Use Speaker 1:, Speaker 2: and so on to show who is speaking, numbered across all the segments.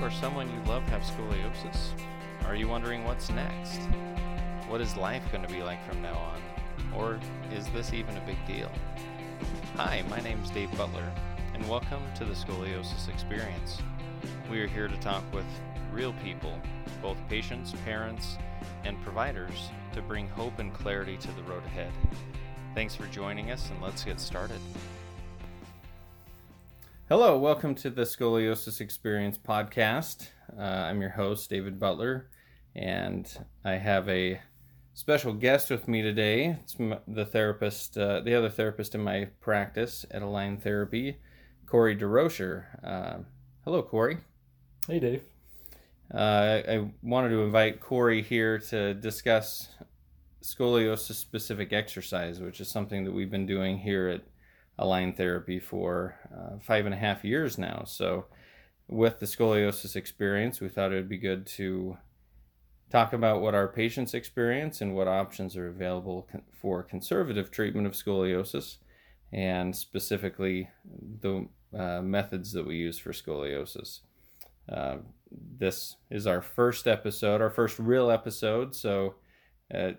Speaker 1: or someone you love have scoliosis? Are you wondering what's next? What is life going to be like from now on? Or is this even a big deal? Hi, my name's Dave Butler, and welcome to the Scoliosis Experience. We are here to talk with real people, both patients, parents, and providers, to bring hope and clarity to the road ahead. Thanks for joining us, and let's get started. Hello, welcome to the Scoliosis Experience podcast. Uh, I'm your host, David Butler, and I have a special guest with me today. It's the therapist, uh, the other therapist in my practice at Align Therapy, Korey Derocher. Uh, hello, Korey.
Speaker 2: Hey, Dave.
Speaker 1: Uh, I wanted to invite Korey here to discuss scoliosis specific exercise, which is something that we've been doing here at Align Therapy for uh, five and a half years now. So, with the scoliosis experience, we thought it would be good to talk about what our patients experience and what options are available for conservative treatment of scoliosis, and specifically the uh, methods that we use for scoliosis. Uh, this is our first episode, our first real episode, so uh,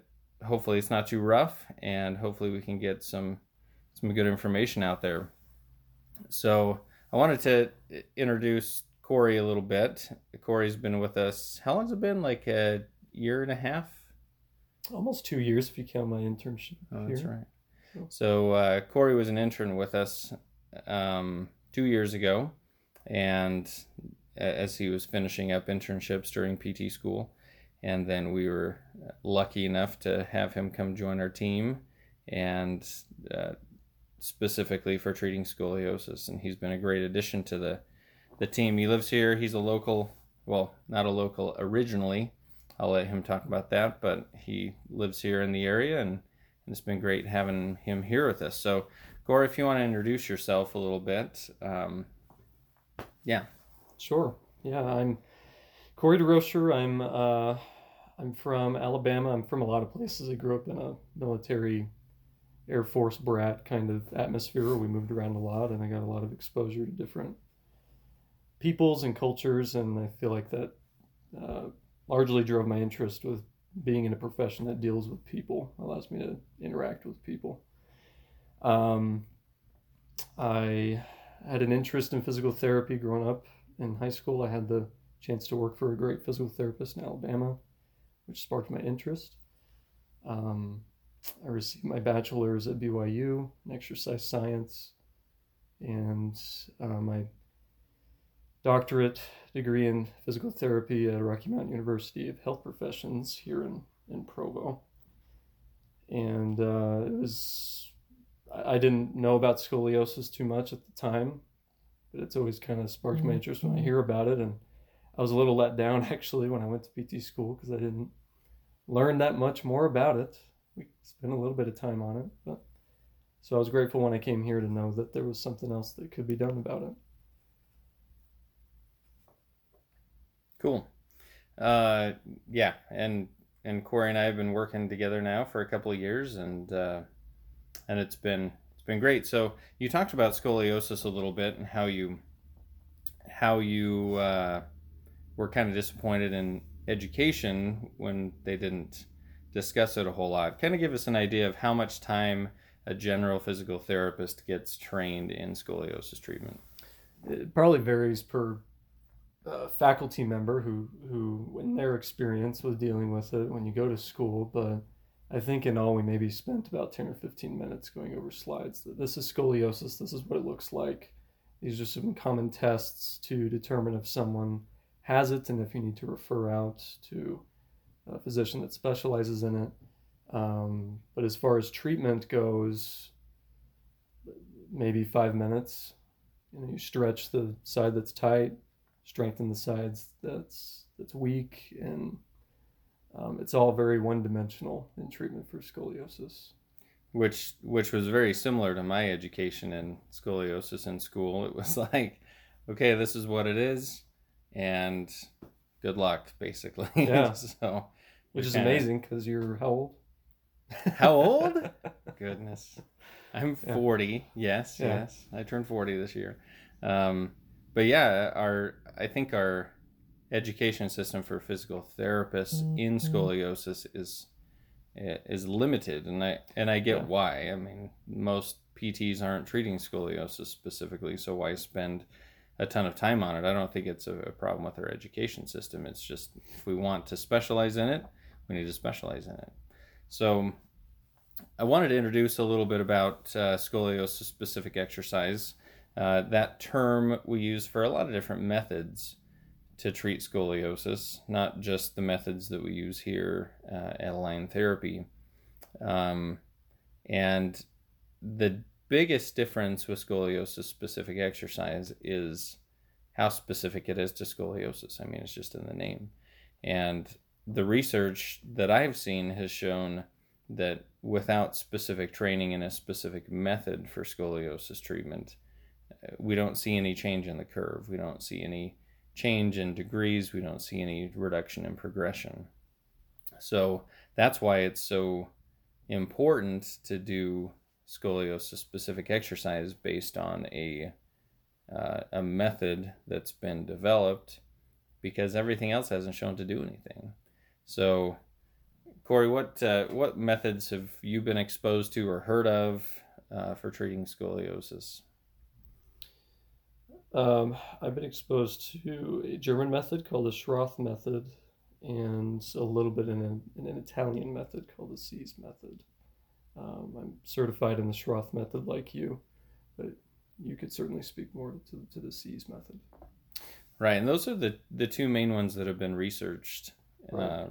Speaker 1: hopefully it's not too rough, and hopefully we can get some some good information out there. So I wanted to introduce Korey a little bit. Korey's been with us. How long's it been? Like a year and a half?
Speaker 2: Almost two years if you count my internship.
Speaker 1: Oh, that's here. right. So uh, Korey was an intern with us um, two years ago, and as he was finishing up internships during PT school, and then we were lucky enough to have him come join our team and uh, specifically for treating scoliosis, and he's been a great addition to the the team. He lives here. He's a local, well, not a local originally. I'll let him talk about that, but he lives here in the area, and, and it's been great having him here with us. So, Gore, if you want to introduce yourself a little bit, um, yeah.
Speaker 2: Sure. Yeah, I'm Korey Derocher. I'm uh, I'm from Alabama. I'm from a lot of places. I grew up in a military Air Force brat kind of atmosphere. We moved around a lot, and I got a lot of exposure to different peoples and cultures, and I feel like that uh, largely drove my interest with being in a profession that deals with people, allows me to interact with people. Um, I had an interest in physical therapy growing up in high school. I had the chance to work for a great physical therapist in Alabama, which sparked my interest. Um, I received my bachelor's at BYU in exercise science and uh, my doctorate degree in physical therapy at Rocky Mountain University of Health Professions here in, in Provo. And uh, it was, I didn't know about scoliosis too much at the time, but it's always kind of sparked my mm-hmm. interest when I hear about it. And I was a little let down actually when I went to PT school because I didn't learn that much more about it we spent a little bit of time on it. But so I was grateful when I came here to know that there was something else that could be done about it.
Speaker 1: Cool. Uh, yeah, and and Korey and I have been working together now for a couple of years, and uh, and it's been it's been great. So you talked about scoliosis a little bit and how you how you uh, were kind of disappointed in education when they didn't discuss it a whole lot. Kind of give us an idea of how much time a general physical therapist gets trained in scoliosis treatment.
Speaker 2: It probably varies per uh, faculty member who who in their experience was dealing with it when you go to school, but I think in all we maybe spent about 10 or 15 minutes going over slides. This is scoliosis, this is what it looks like. These are some common tests to determine if someone has it and if you need to refer out to a physician that specializes in it. Um, but as far as treatment goes, maybe five minutes. You know, you stretch the side that's tight, strengthen the sides that's that's weak, and um, it's all very one-dimensional in treatment for scoliosis.
Speaker 1: Which which was very similar to my education in scoliosis in school. It was like, okay, this is what it is, and good luck, basically.
Speaker 2: Yeah.
Speaker 1: so
Speaker 2: which is amazing because you're how old?
Speaker 1: How old? Goodness. I'm 40. Yes, yeah. yes. I turned 40 this year. Um, but yeah, our I think our education system for physical therapists in scoliosis is is limited, and I and I get
Speaker 2: Yeah.
Speaker 1: why. I mean, most PTs aren't treating scoliosis specifically, so why spend a ton of time on it? I don't think it's a, a problem with our education system. It's just if we want to specialize in it, we need to specialize in it. So, I wanted to introduce a little bit about uh, scoliosis specific exercise. Uh, that term we use for a lot of different methods to treat scoliosis, not just the methods that we use here uh, at Align Therapy. Um, and the biggest difference with scoliosis specific exercise is how specific it is to scoliosis. I mean, it's just in the name. And the research that I've seen has shown that without specific training and a specific method for scoliosis treatment, uh, we don't see any change in the curve. We don't see any change in degrees. We don't see any reduction in progression. So that's why it's so important to do scoliosis specific exercise based on a uh, a method that's been developed because everything else hasn't shown to do anything. So, Korey, what uh, what methods have you been exposed to or heard of uh, for treating scoliosis?
Speaker 2: Um, I've been exposed to a German method called the Schroth method and a little bit in, a, in an Italian method called the SEAS method. Um, I'm certified in the Schroth method like you, but you could certainly speak more to, to the SEAS method.
Speaker 1: Right, and those are the the two main ones that have been researched.
Speaker 2: Right.
Speaker 1: Uh,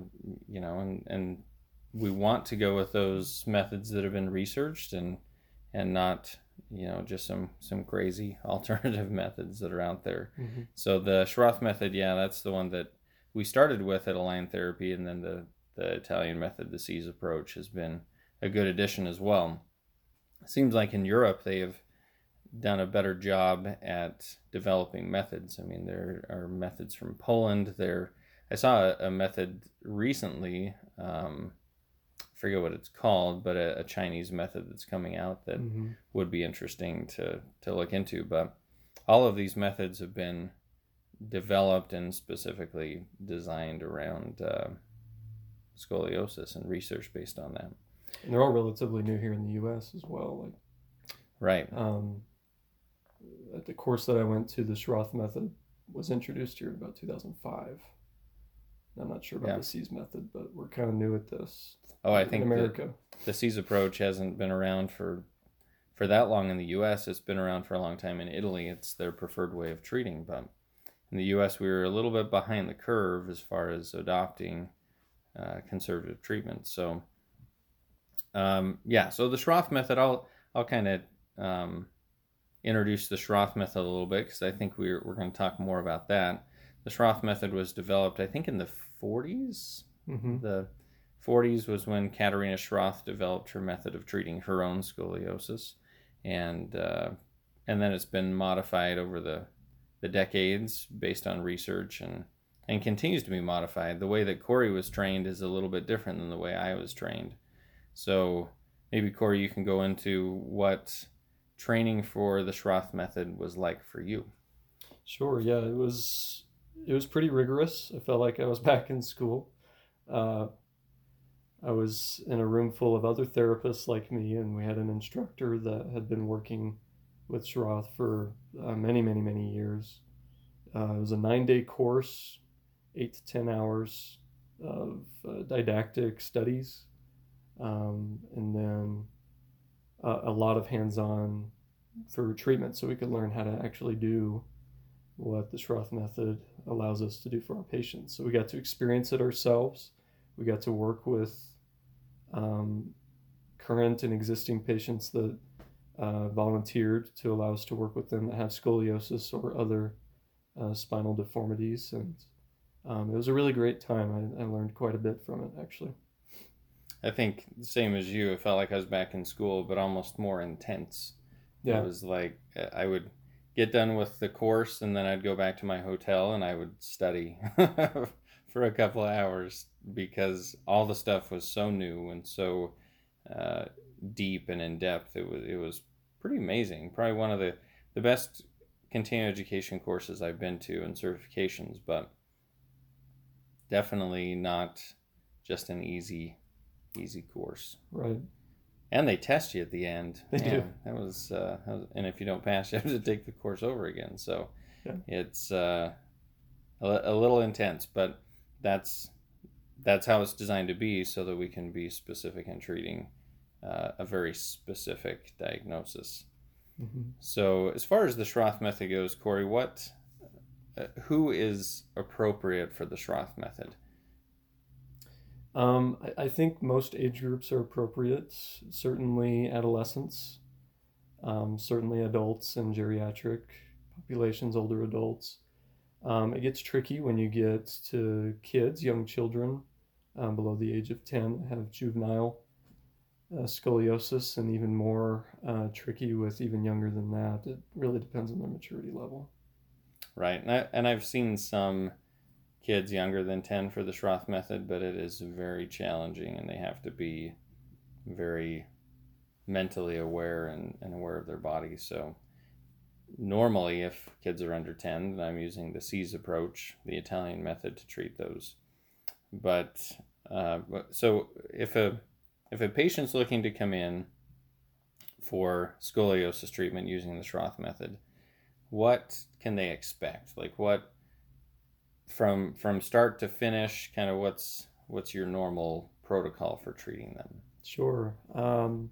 Speaker 1: you know, and and we want to go with those methods that have been researched and and not you know just some some crazy alternative methods that are out there.
Speaker 2: Mm-hmm.
Speaker 1: So the Schroth method, yeah, that's the one that we started with at Align Therapy, and then the the Italian method, the SEAS approach, has been a good addition as well. It seems like in Europe they have done a better job at developing methods. I mean, there are methods from Poland. There, I saw a, a method recently. Um, I forget what it's called, but a, a Chinese method that's coming out that
Speaker 2: Mm-hmm.
Speaker 1: would be interesting to to look into. But all of these methods have been developed and specifically designed around uh, scoliosis and research based on that.
Speaker 2: And they're all relatively new here in the U.S. as well. Like
Speaker 1: Right.
Speaker 2: um, at the course that I went to, the Schroth method was introduced here in about 2005. I'm not sure about
Speaker 1: Yeah.
Speaker 2: the SEAS method, but we're kind of new at this
Speaker 1: Oh, I think
Speaker 2: America.
Speaker 1: the SEAS approach hasn't been around for for that long in the U.S. It's been around for a long time in Italy. It's their preferred way of treating, but in the U.S. we were a little bit behind the curve as far as adopting uh, conservative treatment. So, um, yeah. So the Schroth method, I'll I'll kind of um, introduce the Schroth method a little bit because I think we're we're going to talk more about that. The Schroth method was developed, I think, in the 40s
Speaker 2: hmm
Speaker 1: the 40s was when Katharina Schroth developed her method of treating her own scoliosis, and uh, and then it's been modified over the the decades based on research and and continues to be modified. The way that Korey was trained is a little bit different than the way I was trained. So maybe Korey, you can go into what training for the Schroth method was like for you.
Speaker 2: Sure. Yeah, it was it was pretty rigorous. I felt like I was back in school. Uh, I was in a room full of other therapists like me, and we had an instructor that had been working with Schroth for uh, many, many, many years. Uh, it was a nine day course, eight to 10 hours of uh, didactic studies, um, and then a lot of hands on for treatment so we could learn how to actually do what the Schroth method allows us to do for our patients. So we got to experience it ourselves. We got to work with um, current and existing patients that uh, volunteered to allow us to work with them that have scoliosis or other uh, spinal deformities. And um, it was a really great time. I, I learned quite a bit from it, actually.
Speaker 1: I think same as you. It felt like I was back in school, but almost more intense.
Speaker 2: Yeah.
Speaker 1: It was like uh, I would get done with the course and then I'd go back to my hotel and I would study for a couple of hours because all the stuff was so new and so uh, deep and in depth. It was it was pretty amazing. Probably one of the the best continuing education courses I've been to and certifications. But definitely not just an easy easy course.
Speaker 2: Right.
Speaker 1: And they test you at the end.
Speaker 2: They
Speaker 1: Man,
Speaker 2: do.
Speaker 1: That was, uh, that was- and if you don't pass, you have to take the course over again. So
Speaker 2: Yeah.
Speaker 1: it's uh, a, a little intense, but that's that's how it's designed to be, so that we can be specific in treating uh, a very specific diagnosis.
Speaker 2: hmm
Speaker 1: So as far as the Schroth method goes, Korey, what, uh, who is appropriate for the Schroth method?
Speaker 2: Um, I, I think most age groups are appropriate. Certainly adolescents, um, certainly adults and geriatric populations, older adults. Um, it gets tricky when you get to kids, young children um, below the age of 10 have juvenile uh, scoliosis, and even more uh, tricky with even younger than that. It really depends on their maturity level.
Speaker 1: Right, and, I, and I've seen some kids younger than 10 for the Schroth method, but it is very challenging and they have to be very mentally aware and, and aware of their body. So, normally, if kids are under 10, then I'm using the SEAS approach, the Italian method, to treat those. But, uh, so if a if a patient's looking to come in for scoliosis treatment using the Schroth method, what can they expect? Like what from from start to finish, kind of what's what's your normal protocol for treating them?
Speaker 2: Sure. Um,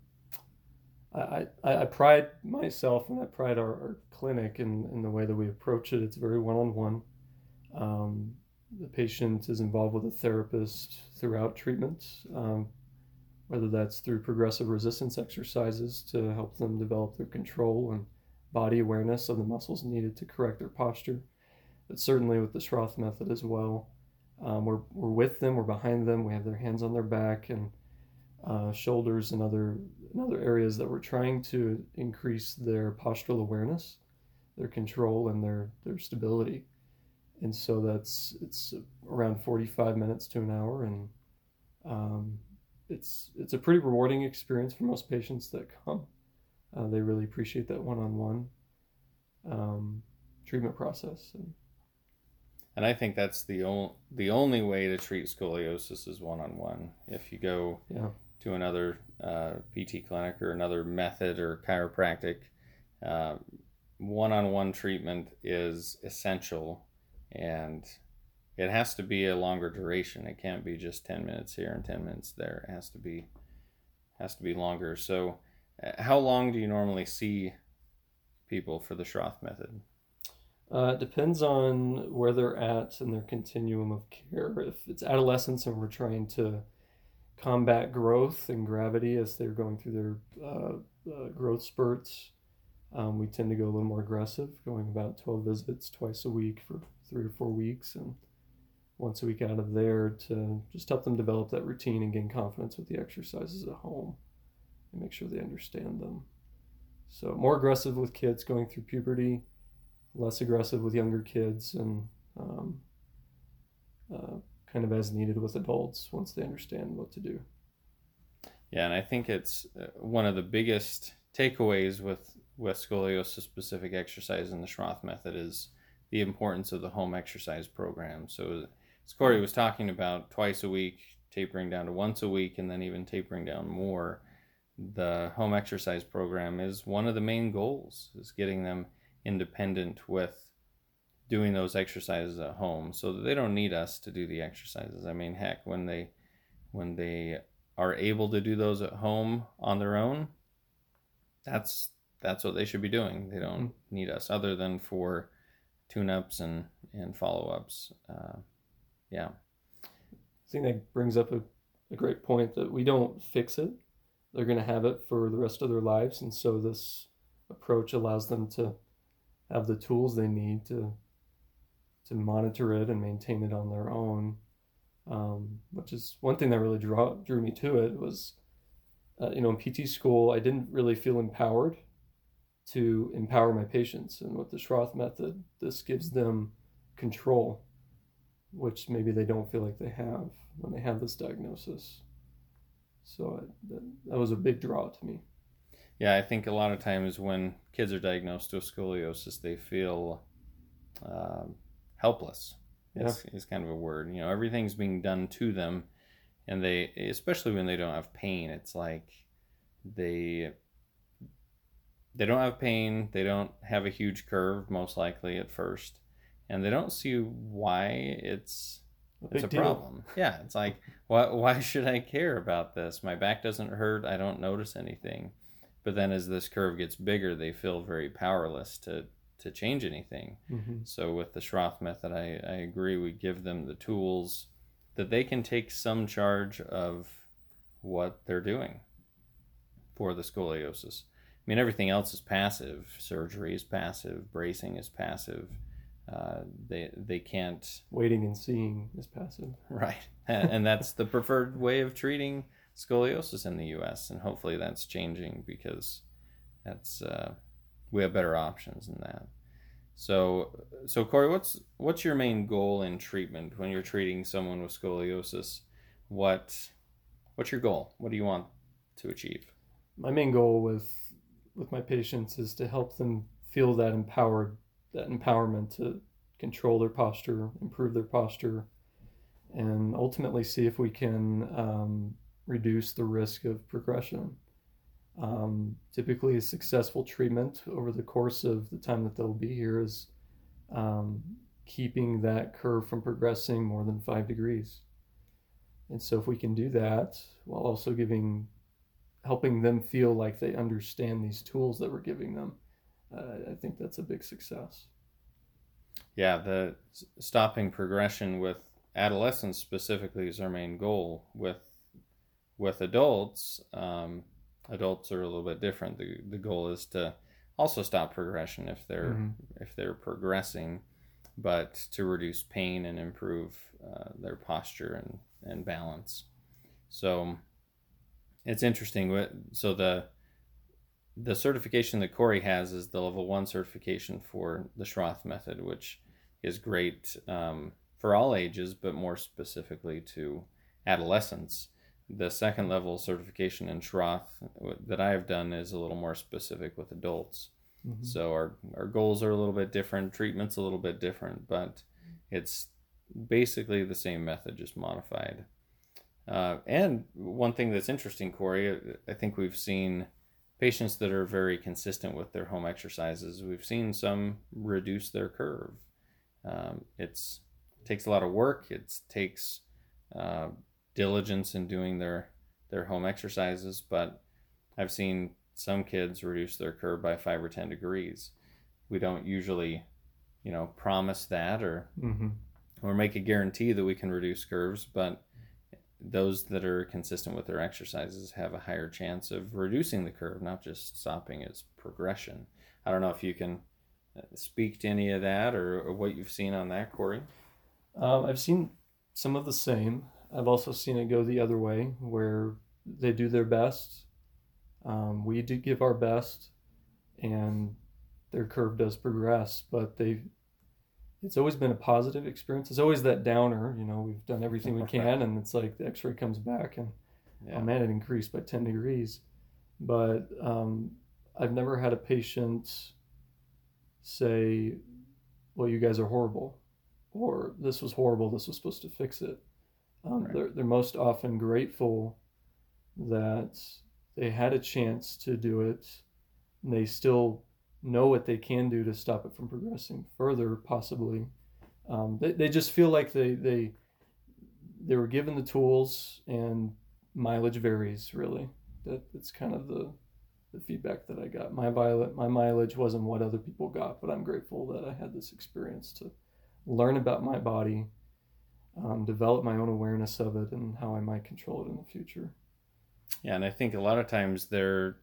Speaker 2: I, I, I pride myself and I pride our, our clinic in, in the way that we approach it. It's very one on one. The patient is involved with a therapist throughout treatment, um, whether that's through progressive resistance exercises to help them develop their control and body awareness of the muscles needed to correct their posture, but certainly with the Schroth method as well. Um, we're, we're with them, we're behind them, we have their hands on their back and uh, shoulders and other and other areas that we're trying to increase their postural awareness, their control, and their their stability. And so that's it's around 45 minutes to an hour, and um, it's it's a pretty rewarding experience for most patients that come. Uh, they really appreciate that one-on-one um, treatment process. And
Speaker 1: And I think that's the only the only way to treat scoliosis is one on one. If you go
Speaker 2: Yeah.
Speaker 1: to another uh, PT clinic or another method or chiropractic, one on one treatment is essential, and it has to be a longer duration. It can't be just ten minutes here and ten minutes there. It has to be has to be longer. So, uh, how long do you normally see people for the Schroth method?
Speaker 2: Uh, it depends on where they're at in their continuum of care. If it's adolescence and we're trying to combat growth and gravity as they're going through their uh, uh, growth spurts, um, we tend to go a little more aggressive, going about 12 visits twice a week for three or four weeks and once a week out of there to just help them develop that routine and gain confidence with the exercises at home and make sure they understand them. So, more aggressive with kids going through puberty less aggressive with younger kids and um, uh, kind of as needed with adults once they understand what to do.
Speaker 1: Yeah, and I think it's uh, one of the biggest takeaways with with scoliosis specific exercise in the Schroth method is the importance of the home exercise program. So, as Korey was talking about, twice a week, tapering down to once a week, and then even tapering down more. The home exercise program is one of the main goals is getting them independent with doing those exercises at home so they don't need us to do the exercises. I mean, heck, when they when they are able to do those at home on their own, that's that's what they should be doing. They don't need us other than for tune-ups and and follow-ups. Uh, yeah,
Speaker 2: I think that brings up a, a great point that we don't fix it. They're going to have it for the rest of their lives. And so this approach allows them to have the tools they need to to monitor it and maintain it on their own. Um, which is one thing that really draw, drew me to it was, uh, you know, in PT school, I didn't really feel empowered to empower my patients. And with the Schroth method, this gives them control, which maybe they don't feel like they have when they have this diagnosis. So I, that, that was a big draw to me.
Speaker 1: Yeah. I think a lot of times when kids are diagnosed with scoliosis, they feel um helpless.
Speaker 2: Yeah.
Speaker 1: is, is kind of a word. You know, everything's being done to them, and they, especially when they don't have pain, it's like they they don't have pain. They don't have a huge curve, most likely at first, and they don't see why it's
Speaker 2: A
Speaker 1: it's a
Speaker 2: deal.
Speaker 1: problem. Yeah, it's like why why should I care about this? My back doesn't hurt. I don't notice anything. But then as this curve gets bigger, they feel very powerless to to change anything.
Speaker 2: hmm
Speaker 1: So with the Schroth method, I, I agree. We give them the tools that they can take some charge of what they're doing for the scoliosis. I mean, everything else is passive. Surgery is passive. Bracing is passive. Uh, they they can't
Speaker 2: Waiting and seeing is passive.
Speaker 1: right, and, and that's the preferred way of treating scoliosis in the U.S. And hopefully that's changing because that's uh, we have better options than that. So, so Korey, what's what's your main goal in treatment when you're treating someone with scoliosis? What what's your goal? What do you want to achieve?
Speaker 2: My main goal with with my patients is to help them feel that empowered that empowerment to control their posture, improve their posture, and ultimately see if we can um, reduce the risk of progression. Um, typically, a successful treatment over the course of the time that they'll be here is um, keeping that curve from progressing more than five degrees. And so, if we can do that while also giving, helping them feel like they understand these tools that we're giving them, uh, I think that's a big success.
Speaker 1: Yeah, the stopping progression with adolescents specifically is our main goal. With with adults, um, adults are a little bit different. The the goal is to also stop progression if they're
Speaker 2: Mhm.
Speaker 1: if they're progressing, but to reduce pain and improve uh, their posture and and balance. So it's interesting. So the the certification that Korey has is the level one certification for the Schroth method, which is great um, for all ages, but more specifically to adolescents. The second level certification in Schroth that I have done is a little more specific with adults.
Speaker 2: Mhm.
Speaker 1: So our, our goals are a little bit different, treatment's a little bit different, but it's basically the same method, just modified. Uh, and one thing that's interesting, Korey, I think we've seen patients that are very consistent with their home exercises. We've seen some reduce their curve. Um, it's takes a lot of work. It takes uh, diligence in doing their their home exercises, but I've seen some kids reduce their curve by five or ten degrees. We don't usually, you know, promise that or
Speaker 2: Mhm.
Speaker 1: or make a guarantee that we can reduce curves, but those that are consistent with their exercises have a higher chance of reducing the curve, not just stopping its progression. I don't know if you can uh, speak to any of that or, or what you've seen on that, Korey.
Speaker 2: Um, I've seen some of the same. I've also seen it go the other way, where they do their best. Um, we do give our best, and their curve does progress. But they, it's always been a positive experience. It's always that downer. You know, we've done everything we can, and it's like the X-ray comes back, and
Speaker 1: Yeah.
Speaker 2: oh man, it increased by ten degrees. But um, I've never had a patient say, "Well, you guys are horrible." or this was horrible, this was supposed to fix it. Um,
Speaker 1: Right.
Speaker 2: they're, they're most often grateful that they had a chance to do it. And they still know what they can do to stop it from progressing further, possibly. Um, they, they just feel like they, they they were given the tools and mileage varies really. That that's kind of the the feedback that I got. My violet my mileage wasn't what other people got, but I'm grateful that I had this experience to learn about my body, um, develop my own awareness of it, and how I might control it in the future.
Speaker 1: Yeah, and I think a lot of times they're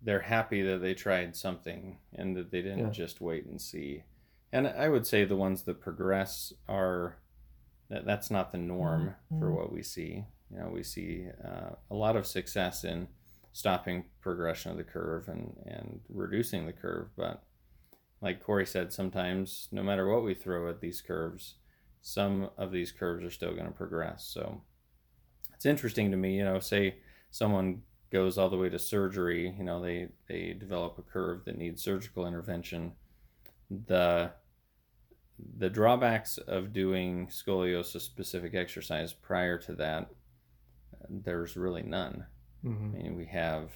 Speaker 1: they're happy that they tried something and that they didn't
Speaker 2: Yeah.
Speaker 1: just wait and see. And I would say the ones that progress are that that's not the norm for
Speaker 2: Mhm.
Speaker 1: what we see. You know, we see uh, a lot of success in stopping progression of the curve and and reducing the curve, but like Korey said, sometimes no matter what we throw at these curves, some of these curves are still going to progress. So it's interesting to me, you know, say someone goes all the way to surgery, you know, they they develop a curve that needs surgical intervention. The the drawbacks of doing scoliosis specific exercise prior to that, there's really none.
Speaker 2: Mm-hmm.
Speaker 1: I mean, we have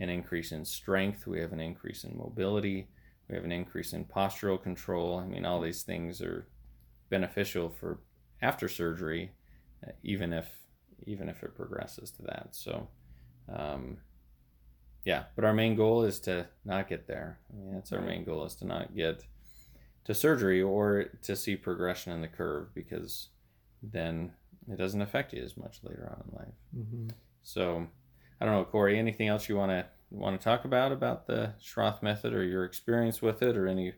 Speaker 1: an increase in strength, we have an increase in mobility, we have an increase in postural control. I mean, all these things are beneficial for after surgery, uh, even if even if it progresses to that. So, um, yeah. But our main goal is to not get there. I mean, that's our main goal is to not get to surgery or to see progression in the curve because then it doesn't affect you as much later on in life.
Speaker 2: Mm-hmm.
Speaker 1: So, I don't know, Korey. Anything else you want to want to talk about about the Schroth method or your experience with it, or any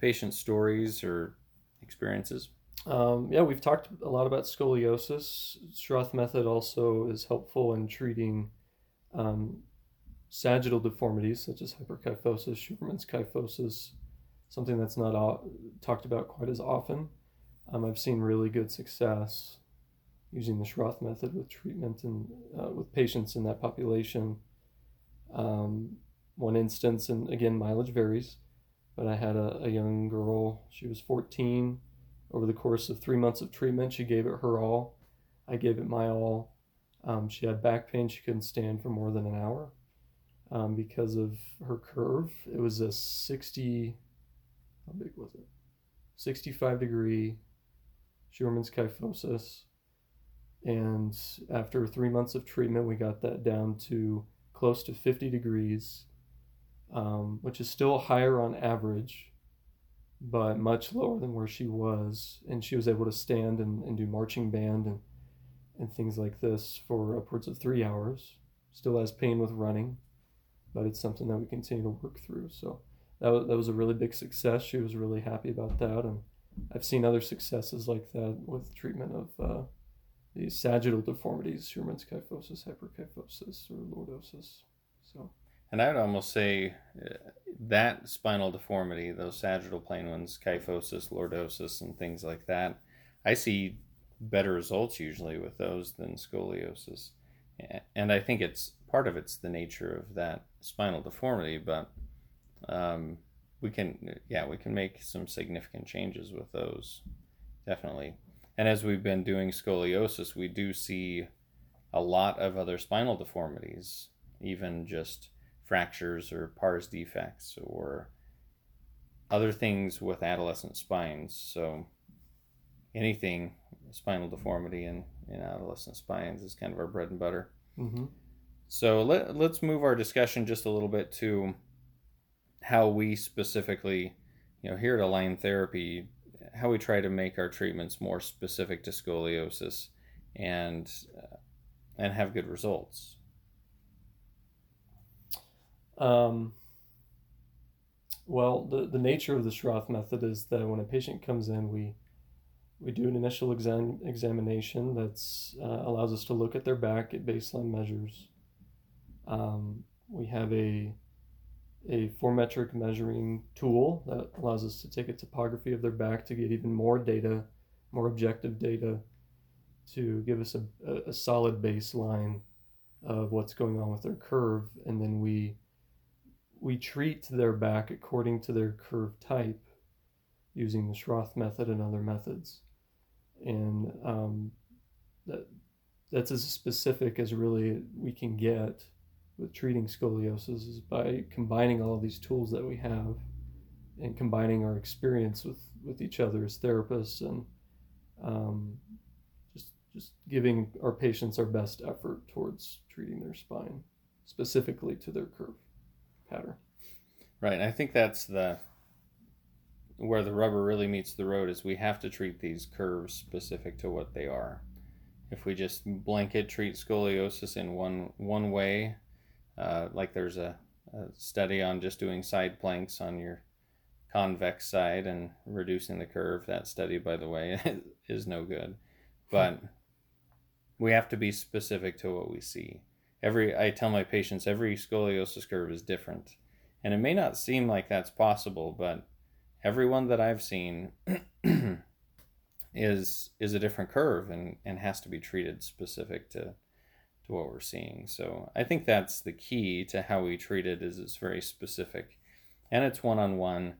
Speaker 1: patient stories or experiences?
Speaker 2: Um, yeah, we've talked a lot about scoliosis. Schroth method also is helpful in treating um, sagittal deformities such as hyperkyphosis, Scheuermann's kyphosis, something that's not talked about quite as often. Um, I've seen really good success using the Schroth method with treatment and uh, with patients in that population. Um, one instance, and again, mileage varies, but I had a, a young girl, she was 14 over the course of three months of treatment, she gave it her all. I gave it my all. Um, she had back pain. She couldn't stand for more than an hour um, because of her curve. It was a 60, how big was it? 65 degree Scheuermann's kyphosis. And after three months of treatment, we got that down to close to 50 degrees, um, which is still higher on average but much lower than where she was. And she was able to stand and, and do marching band and, and things like this for upwards of three hours. Still has pain with running, but it's something that we continue to work through. So that was, that was a really big success. She was really happy about that. And I've seen other successes like that with treatment of uh, these sagittal deformities, Scheuermann's kyphosis, hyperkyphosis, or lordosis. So.
Speaker 1: And I would almost say uh, that spinal deformity, those sagittal plane ones, kyphosis, lordosis, and things like that, I see better results usually with those than scoliosis. And I think it's part of it's the nature of that spinal deformity, but um, we can, yeah, we can make some significant changes with those, definitely. And as we've been doing scoliosis, we do see a lot of other spinal deformities, even just fractures or pars defects or other things with adolescent spines. So anything spinal deformity in, in adolescent spines is kind of our bread and butter.
Speaker 2: Mm-hmm.
Speaker 1: So let, let's move our discussion just a little bit to how we specifically, you know, here at Align Therapy, how we try to make our treatments more specific to scoliosis and uh, and have good results.
Speaker 2: Um, well, the, the nature of the Schroth method is that when a patient comes in, we we do an initial exam, examination that uh, allows us to look at their back at baseline measures. Um, we have a a metric measuring tool that allows us to take a topography of their back to get even more data, more objective data, to give us a, a, a solid baseline of what's going on with their curve, and then we we treat their back according to their curve type using the Schroth method and other methods. And um, that, that's as specific as really we can get with treating scoliosis is by combining all of these tools that we have and combining our experience with, with each other as therapists and um, just just giving our patients our best effort towards treating their spine specifically to their curve
Speaker 1: Right. I think that's the where the rubber really meets the road is we have to treat these curves specific to what they are. If we just blanket treat scoliosis in one one way, uh, like there's a, a study on just doing side planks on your convex side and reducing the curve. That study, by the way, is no good. But we have to be specific to what we see every I tell my patients every scoliosis curve is different. And it may not seem like that's possible, but everyone that I've seen is is a different curve and, and has to be treated specific to to what we're seeing. So I think that's the key to how we treat it is it's very specific and it's one on one,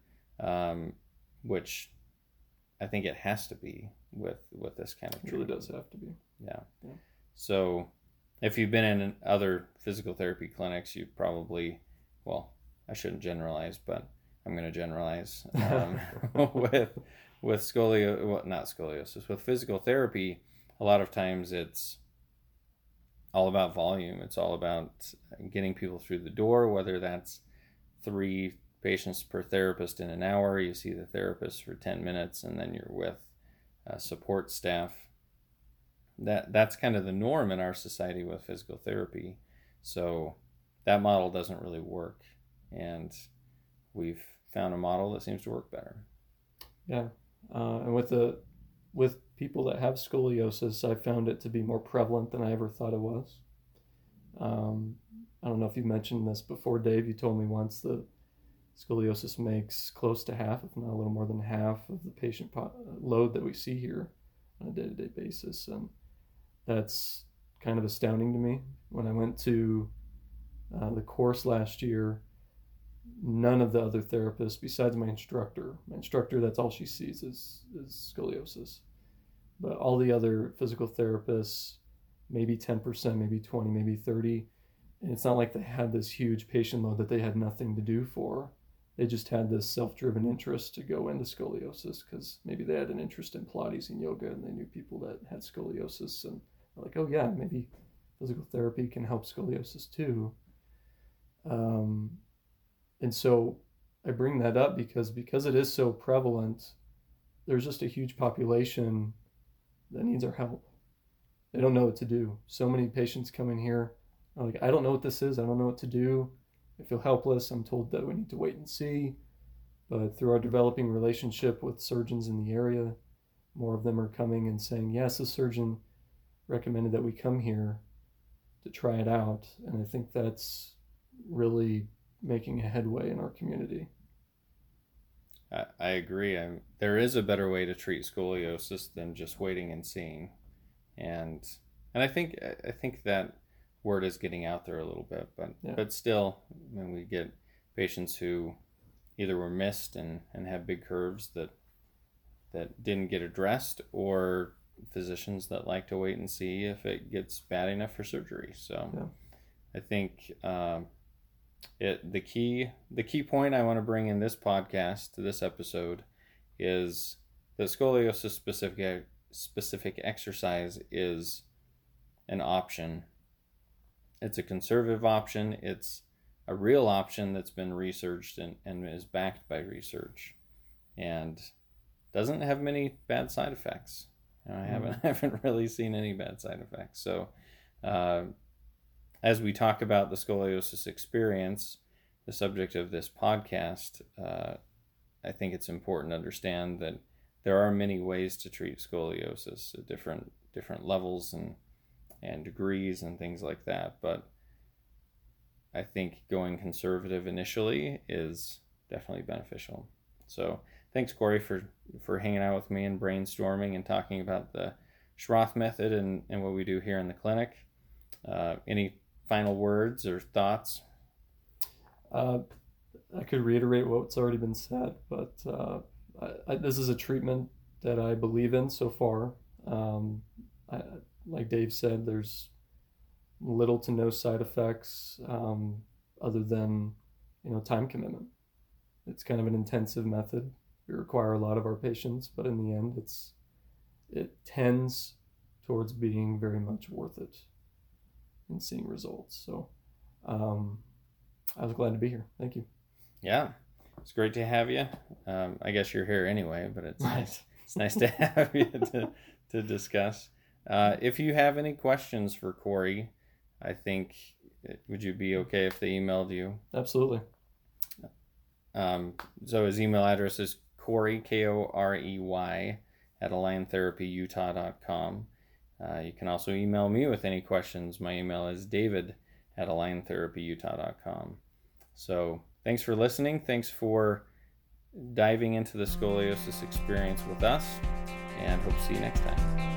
Speaker 1: which I think it has to be with with this kind of
Speaker 2: It really does have to be.
Speaker 1: Yeah.
Speaker 2: Yeah.
Speaker 1: So, if you've been in other physical therapy clinics, you probably, well, I shouldn't generalize, but I'm going to generalize um, with with scolio, well, not scoliosis, with physical therapy. A lot of times, it's all about volume. It's all about getting people through the door, whether that's three patients per therapist in an hour. You see the therapist for 10 minutes, and then you're with uh, support staff that that's kind of the norm in our society with physical therapy. So that model doesn't really work, and we've found a model that seems to work better.
Speaker 2: Yeah, uh, and with the with people that have scoliosis, I found it to be more prevalent than I ever thought it was. Um, I don't know if you mentioned this before, Dave. You told me once that scoliosis makes close to half, if not a little more than half, of the patient po- load that we see here on a day to day basis, and that's kind of astounding to me. When I went to uh, the course last year, none of the other therapists besides my instructor my instructor that's all she sees is, is scoliosis but all the other physical therapists maybe 10% maybe 20 maybe 30 and it's not like they had this huge patient load that they had nothing to do for they just had this self-driven interest to go into scoliosis because maybe they had an interest in pilates and yoga and they knew people that had scoliosis and like oh yeah maybe physical therapy can help scoliosis too um, and so I bring that up because because it is so prevalent, there's just a huge population that needs our help. They don't know what to do. So many patients come in here like, I don't know what this is. I don't know what to do. I feel helpless. I'm told that we need to wait and see. But through our developing relationship with surgeons in the area, more of them are coming and saying, Yes, the surgeon recommended that we come here to try it out. And I think that's really making a headway in our community.
Speaker 1: I, I agree. I'm, there is a better way to treat scoliosis than just waiting and seeing, and and I think I think that word is getting out there a little bit, but
Speaker 2: Yeah.
Speaker 1: but still, when we get patients who either were missed and, and have big curves that that didn't get addressed, or physicians that like to wait and see if it gets bad enough for surgery. So
Speaker 2: Yeah.
Speaker 1: I think um, it the key the key point I want to bring in this podcast to this episode is that scoliosis specific specific exercise is an option. It's a conservative option. It's a real option that's been researched and, and is backed by research and doesn't have many bad side effects. I haven't haven't really seen any bad side effects. So uh, as we talk about the scoliosis experience, the subject of this podcast, uh, I think it's important to understand that there are many ways to treat scoliosis at different different levels and and degrees and things like that. But I think going conservative initially is definitely beneficial. So thanks, Korey, for for hanging out with me and brainstorming and talking about the Schroth method and, and what we do here in the clinic. Uh, any final words or thoughts?
Speaker 2: Uh, I could reiterate what's already been said, but uh, I, I, this is a treatment that I believe in so far. Um, I, like Dave said, there's little to no side effects um, other than you know time commitment. It's kind of an intensive method. We require a lot of our patients, but in the end, it's it tends towards being very much worth it and seeing results. So. Um, I was glad to be here. Thank you.
Speaker 1: Yeah, it's great to have you. Um, I guess you're here anyway, but it's
Speaker 2: Right.
Speaker 1: nice. It's nice to have you to, to discuss. Uh, if you have any questions for Korey, I think would you be okay if they emailed you?
Speaker 2: Absolutely.
Speaker 1: Um, so his email address is Korey K O R E Y at aligntherapyutah.com. Uh, you can also email me with any questions. My email is David at aligntherapyutah.com. So thanks for listening. Thanks for diving into the scoliosis experience with us, and hope to see you next time.